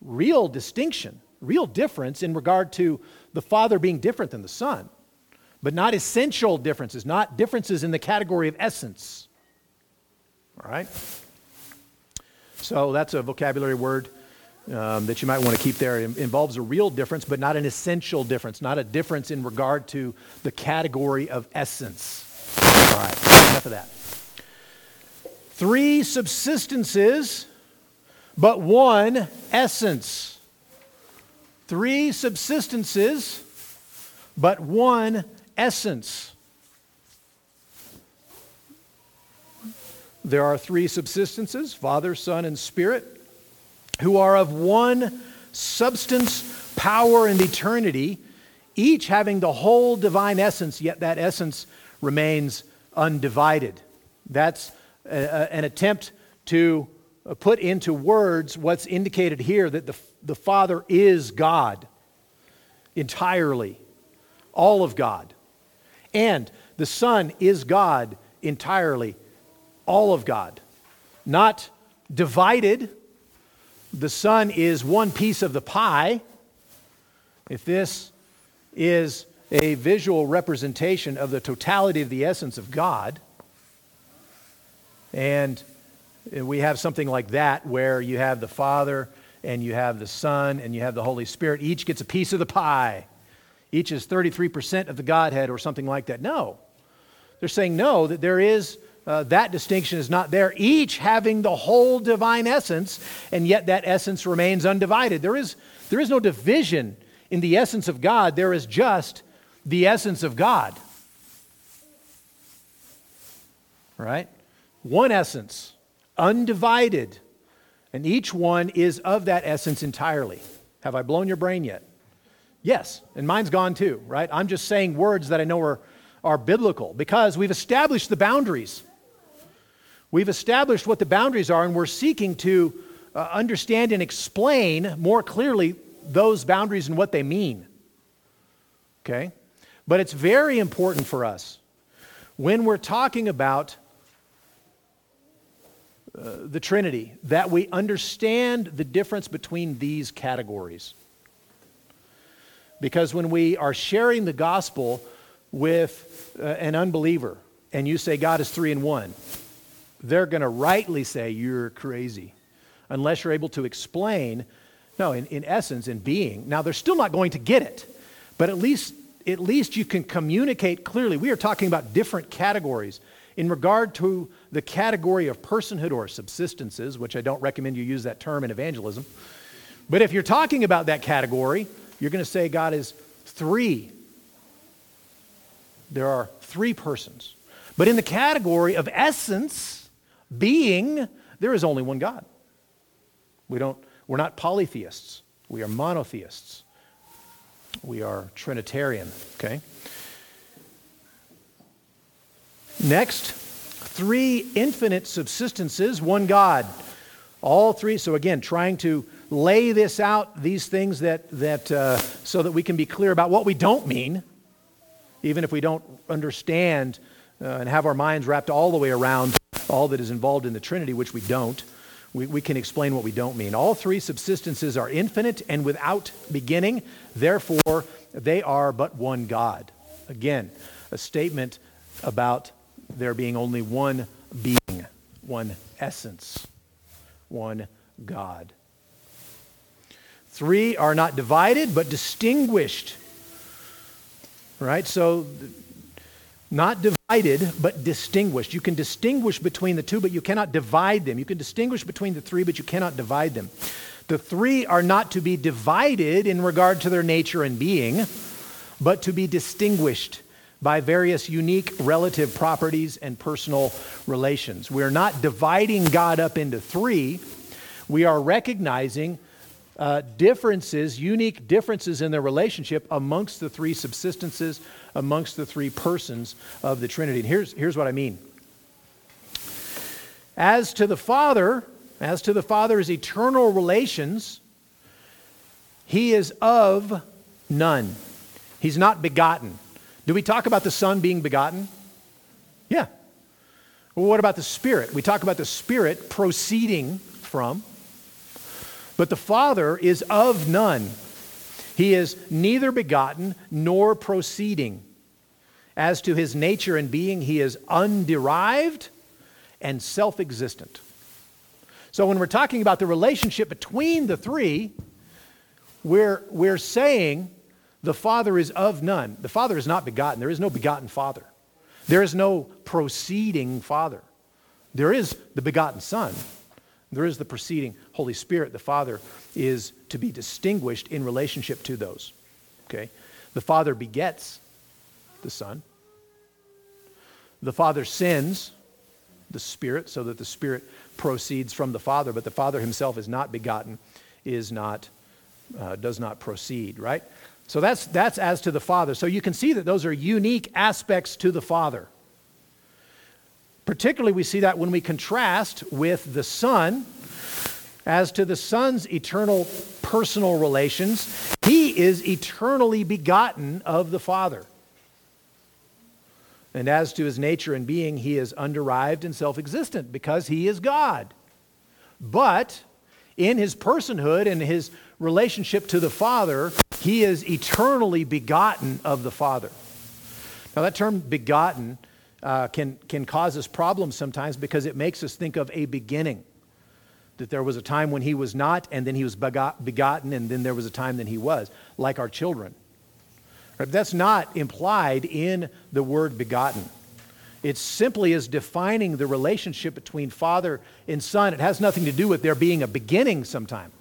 real distinction, real difference in regard to the Father being different than the Son but not essential differences, not differences in the category of essence. All right? So that's a vocabulary word um, that you might want to keep there. It involves a real difference, but not an essential difference, not a difference in regard to the category of essence. All right, enough of that. Three subsistences, but one essence. Three subsistences, but one essence. There are three subsistences Father, Son, and Spirit, who are of one substance, power, and eternity, each having the whole divine essence, yet that essence remains undivided. That's a, a, an attempt to put into words what's indicated here that the, the Father is God entirely, all of God. And the Son is God entirely, all of God. Not divided. The Son is one piece of the pie. If this is a visual representation of the totality of the essence of God, and we have something like that where you have the Father and you have the Son and you have the Holy Spirit, each gets a piece of the pie each is 33% of the Godhead or something like that. No. They're saying no, that there is, uh, that distinction is not there. Each having the whole divine essence, and yet that essence remains undivided. There is, there is no division in the essence of God, there is just the essence of God. Right? One essence, undivided, And each one is of that essence entirely. Have I blown your brain yet? Yes, and mine's gone too, right? I'm just saying words that I know are, are biblical because we've established the boundaries. We've established what the boundaries are, and we're seeking to uh, understand and explain more clearly those boundaries and what they mean. Okay? But it's very important for us when we're talking about the Trinity that we understand the difference between these categories. Because when we are sharing the gospel with uh, an unbeliever and you say God is three in one, they're going to rightly say you're crazy unless you're able to explain, no, in, in essence, in being. Now, they're still not going to get it, but at least, at least you can communicate clearly. We are talking about different categories. In regard to the category of personhood or subsistences, which I don't recommend you use that term in evangelism, but if you're talking about that category, you're going to say God is three. There are three persons. But in the category of essence, being, there is only one God. We don't, we're not polytheists. We are monotheists. We are Trinitarian, okay? Next, three infinite subsistences, one God. All three, so again, trying to lay this out, these things that, that uh, so that we can be clear about what we don't mean, even if we don't understand uh, and have our minds wrapped all the way around all that is involved in the Trinity, which we don't. We, we can explain what we don't mean. All three subsistences are infinite and without beginning, therefore, they are but one God. Again, a statement about there being only one being, one essence, one God. Three are not divided, but distinguished. Right? So, not divided, but distinguished. You can distinguish between the two, but you cannot divide them. You can distinguish between the three, but you cannot divide them. The three are not to be divided in regard to their nature and being, but to be distinguished by various unique relative properties and personal relations. We're not dividing God up into three, we are recognizing uh, differences, unique differences in their relationship amongst the three subsistences, amongst the three persons of the Trinity. And here's, here's what I mean. As to the Father, as to the Father's eternal relations, he is of none. He's not begotten. Do we talk about the Son being begotten? Yeah. Well, what about the Spirit? We talk about the Spirit proceeding from. But the Father is of none. He is neither begotten nor proceeding. As to his nature and being, he is underived and self existent. So when we're talking about the relationship between the three, we're, we're saying the Father is of none. The Father is not begotten. There is no begotten Father. There is no proceeding Father. There is the begotten Son. There is the proceeding Holy Spirit. The Father is to be distinguished in relationship to those. Okay? The Father begets the Son. The Father sends the Spirit so that the Spirit proceeds from the Father, but the Father himself is not begotten, is not, uh, does not proceed, right? So that's, that's as to the Father. So you can see that those are unique aspects to the Father. Particularly, we see that when we contrast with the Son. As to the Son's eternal personal relations, he is eternally begotten of the Father. And as to his nature and being, he is underived and self existent because he is God. But in his personhood and his relationship to the Father, he is eternally begotten of the Father. Now, that term begotten uh, can, can cause us problems sometimes because it makes us think of a beginning. That there was a time when he was not, and then he was begot, begotten, and then there was a time that he was, like our children. Right? That's not implied in the word begotten. It simply is defining the relationship between father and son. It has nothing to do with there being a beginning sometime.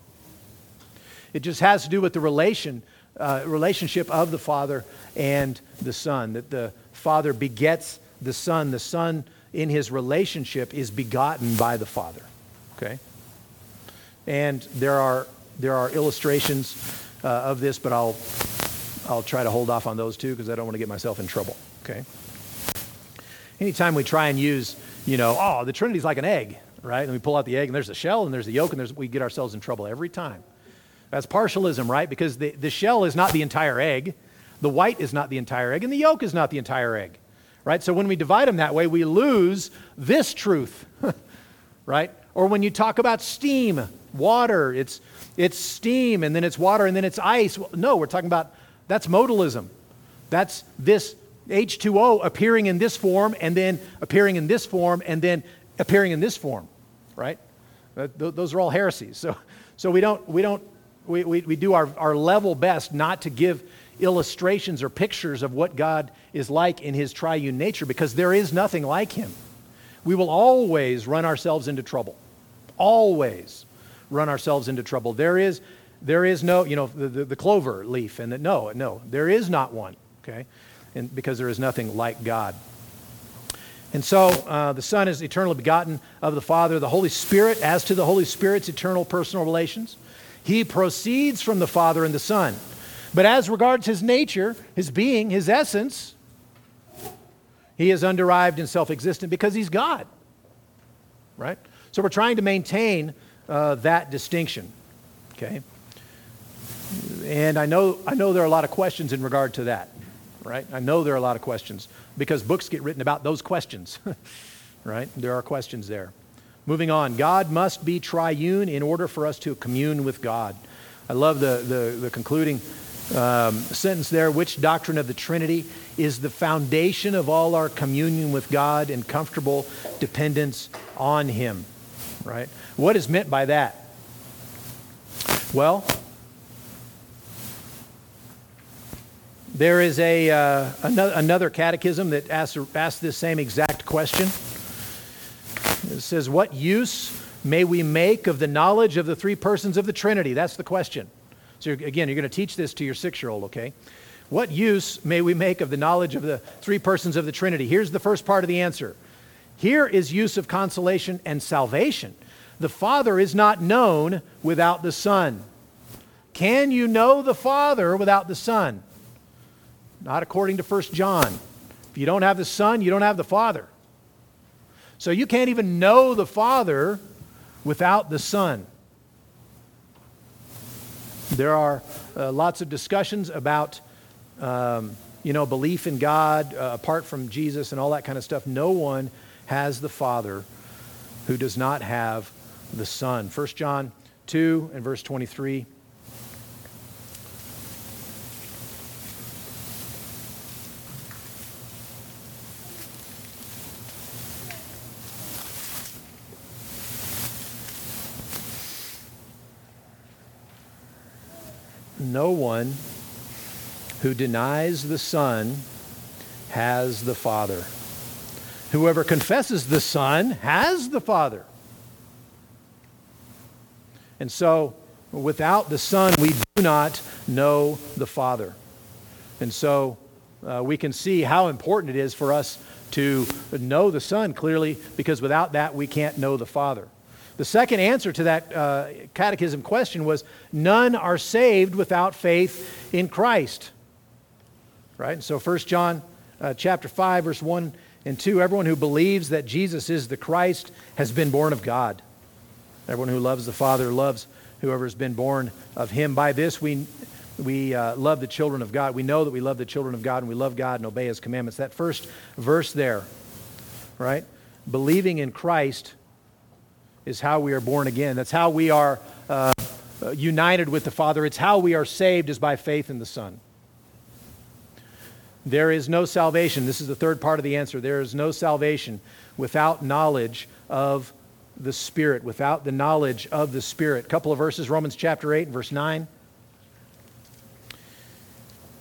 It just has to do with the relation, uh, relationship of the Father and the Son, that the Father begets the Son. The Son, in his relationship, is begotten by the Father. Okay? And there are, there are illustrations uh, of this, but I'll, I'll try to hold off on those too because I don't want to get myself in trouble. Okay? Anytime we try and use, you know, oh, the Trinity's like an egg, right? And we pull out the egg and there's a shell and there's a yolk and there's, we get ourselves in trouble every time. That's partialism, right? Because the, the shell is not the entire egg, the white is not the entire egg, and the yolk is not the entire egg, right? So when we divide them that way, we lose this truth, *laughs* right? Or when you talk about steam, water, it's, it's steam and then it's water and then it's ice. Well, no, we're talking about that's modalism. That's this H2O appearing in this form and then appearing in this form and then appearing in this form, right? Th- those are all heresies. So, so we don't, we don't, we, we, we do our, our level best not to give illustrations or pictures of what God is like in his triune nature because there is nothing like him. We will always run ourselves into trouble. Always run ourselves into trouble. There is, there is no, you know, the, the, the clover leaf, and the, no, no, there is not one, okay? And because there is nothing like God. And so uh, the Son is eternally begotten of the Father. The Holy Spirit, as to the Holy Spirit's eternal personal relations, he proceeds from the Father and the Son. But as regards his nature, his being, his essence, he is underived and self existent because he's God. Right? So we're trying to maintain uh, that distinction. Okay? And I know, I know there are a lot of questions in regard to that. Right? I know there are a lot of questions because books get written about those questions. *laughs* right? There are questions there. Moving on, God must be triune in order for us to commune with God. I love the, the, the concluding um, sentence there which doctrine of the Trinity is the foundation of all our communion with God and comfortable dependence on Him. Right? What is meant by that? Well, there is a, uh, another, another catechism that asks, asks this same exact question. It says, What use may we make of the knowledge of the three persons of the Trinity? That's the question. So, again, you're going to teach this to your six year old, okay? What use may we make of the knowledge of the three persons of the Trinity? Here's the first part of the answer. Here is use of consolation and salvation. The Father is not known without the Son. Can you know the Father without the Son? Not according to 1 John. If you don't have the Son, you don't have the Father. So you can't even know the Father without the Son. There are uh, lots of discussions about, um, you know, belief in God uh, apart from Jesus and all that kind of stuff. No one has the Father who does not have the Son. 1 John 2 and verse 23. No one who denies the Son has the Father. Whoever confesses the Son has the Father. And so, without the Son, we do not know the Father. And so, uh, we can see how important it is for us to know the Son clearly, because without that, we can't know the Father. The second answer to that uh, catechism question was none are saved without faith in Christ. Right? And so 1 John uh, chapter 5 verse 1 and 2 everyone who believes that Jesus is the Christ has been born of God. Everyone who loves the Father loves whoever has been born of him. By this we we uh, love the children of God. We know that we love the children of God and we love God and obey his commandments. That first verse there, right? Believing in Christ is how we are born again. That's how we are uh, united with the Father. It's how we are saved is by faith in the Son. There is no salvation. This is the third part of the answer. There is no salvation without knowledge of the Spirit, without the knowledge of the Spirit. A couple of verses, Romans chapter 8 and verse 9.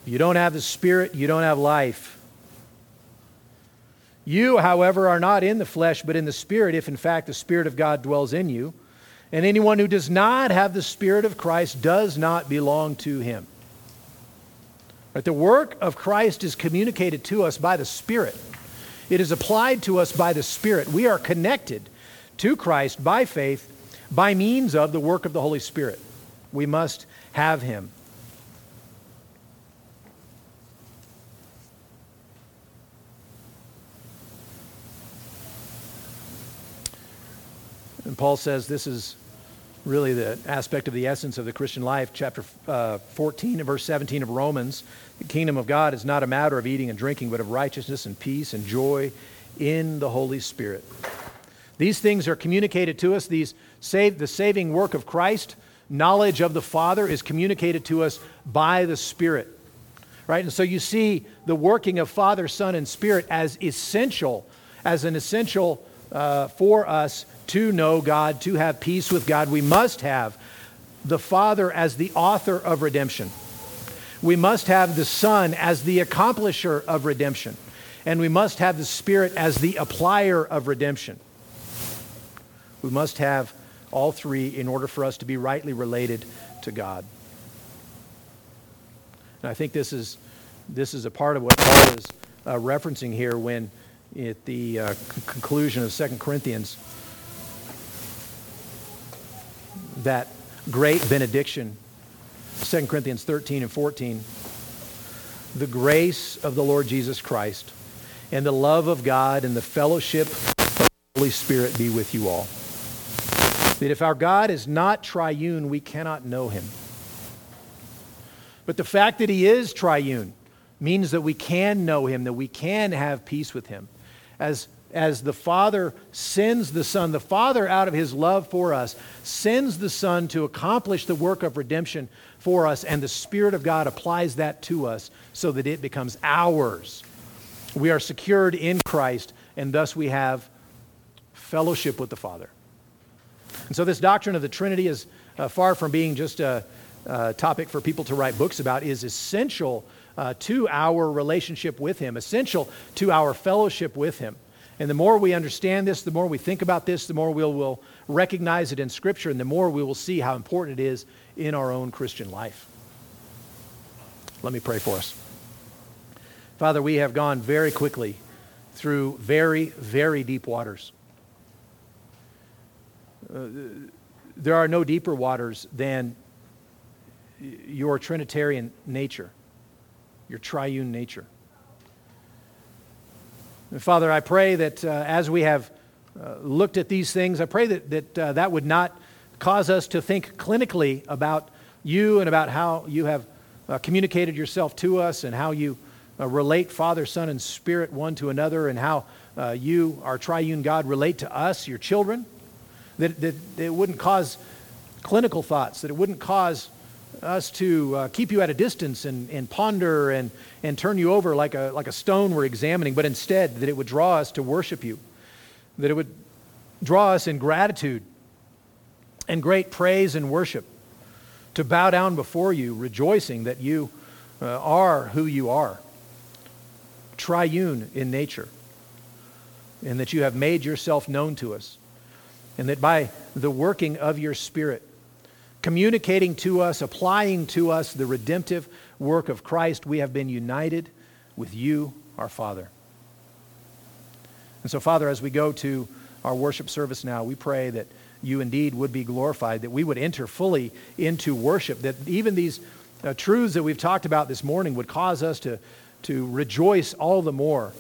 You don't have the Spirit, you don't have life. You, however, are not in the flesh, but in the Spirit, if in fact the Spirit of God dwells in you. And anyone who does not have the Spirit of Christ does not belong to him. But the work of Christ is communicated to us by the Spirit. It is applied to us by the Spirit. We are connected to Christ by faith by means of the work of the Holy Spirit. We must have him. And Paul says this is really the aspect of the essence of the Christian life. Chapter uh, 14 and verse 17 of Romans The kingdom of God is not a matter of eating and drinking, but of righteousness and peace and joy in the Holy Spirit. These things are communicated to us. These save, the saving work of Christ, knowledge of the Father, is communicated to us by the Spirit. Right? And so you see the working of Father, Son, and Spirit as essential, as an essential uh, for us to know God, to have peace with God. We must have the Father as the author of redemption. We must have the Son as the accomplisher of redemption. And we must have the Spirit as the applier of redemption. We must have all three in order for us to be rightly related to God. And I think this is, this is a part of what Paul is uh, referencing here when at the uh, c- conclusion of 2 Corinthians, that great benediction, 2 Corinthians 13 and 14, the grace of the Lord Jesus Christ and the love of God and the fellowship of the Holy Spirit be with you all. That if our God is not triune, we cannot know him. But the fact that he is triune means that we can know him, that we can have peace with him. As, as the Father sends the Son, the Father, out of his love for us, sends the Son to accomplish the work of redemption for us, and the Spirit of God applies that to us so that it becomes ours. We are secured in Christ, and thus we have fellowship with the Father. And so, this doctrine of the Trinity is uh, far from being just a, a, topic for people to write books about, is essential uh, to our relationship with Him, essential to our fellowship with Him. And the more we understand this, the more we think about this, the more we'll, we'll recognize it in Scripture, and the more we will see how important it is in our own Christian life. Let me pray for us. Father, we have gone very quickly through very, very deep waters. Uh, there are no deeper waters than your Trinitarian nature, your triune nature. Father, I pray that uh, as we have uh, looked at these things, I pray that that, uh, that would not cause us to think clinically about you and about how you have uh, communicated yourself to us and how you uh, relate Father, Son, and Spirit one to another and how uh, you, our triune God, relate to us, your children. That, that, that it wouldn't cause clinical thoughts, that it wouldn't cause us to uh, keep you at a distance and, and ponder and, and turn you over like a, like a stone we're examining, but instead that it would draw us to worship you, that it would draw us in gratitude and great praise and worship, to bow down before you, rejoicing that you uh, are who you are, triune in nature, and that you have made yourself known to us, and that by the working of your Spirit, communicating to us, applying to us the redemptive work of Christ, we have been united with you, our Father. And so, Father, as we go to our worship service now, we pray that you indeed would be glorified, that we would enter fully into worship, that even these uh, truths that we've talked about this morning would cause us to, to rejoice all the more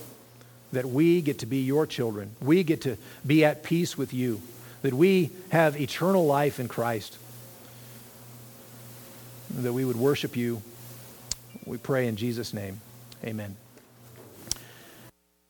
that we get to be your children. We get to be at peace with you, that we have eternal life in Christ, that we would worship you. We pray in Jesus' name. Amen.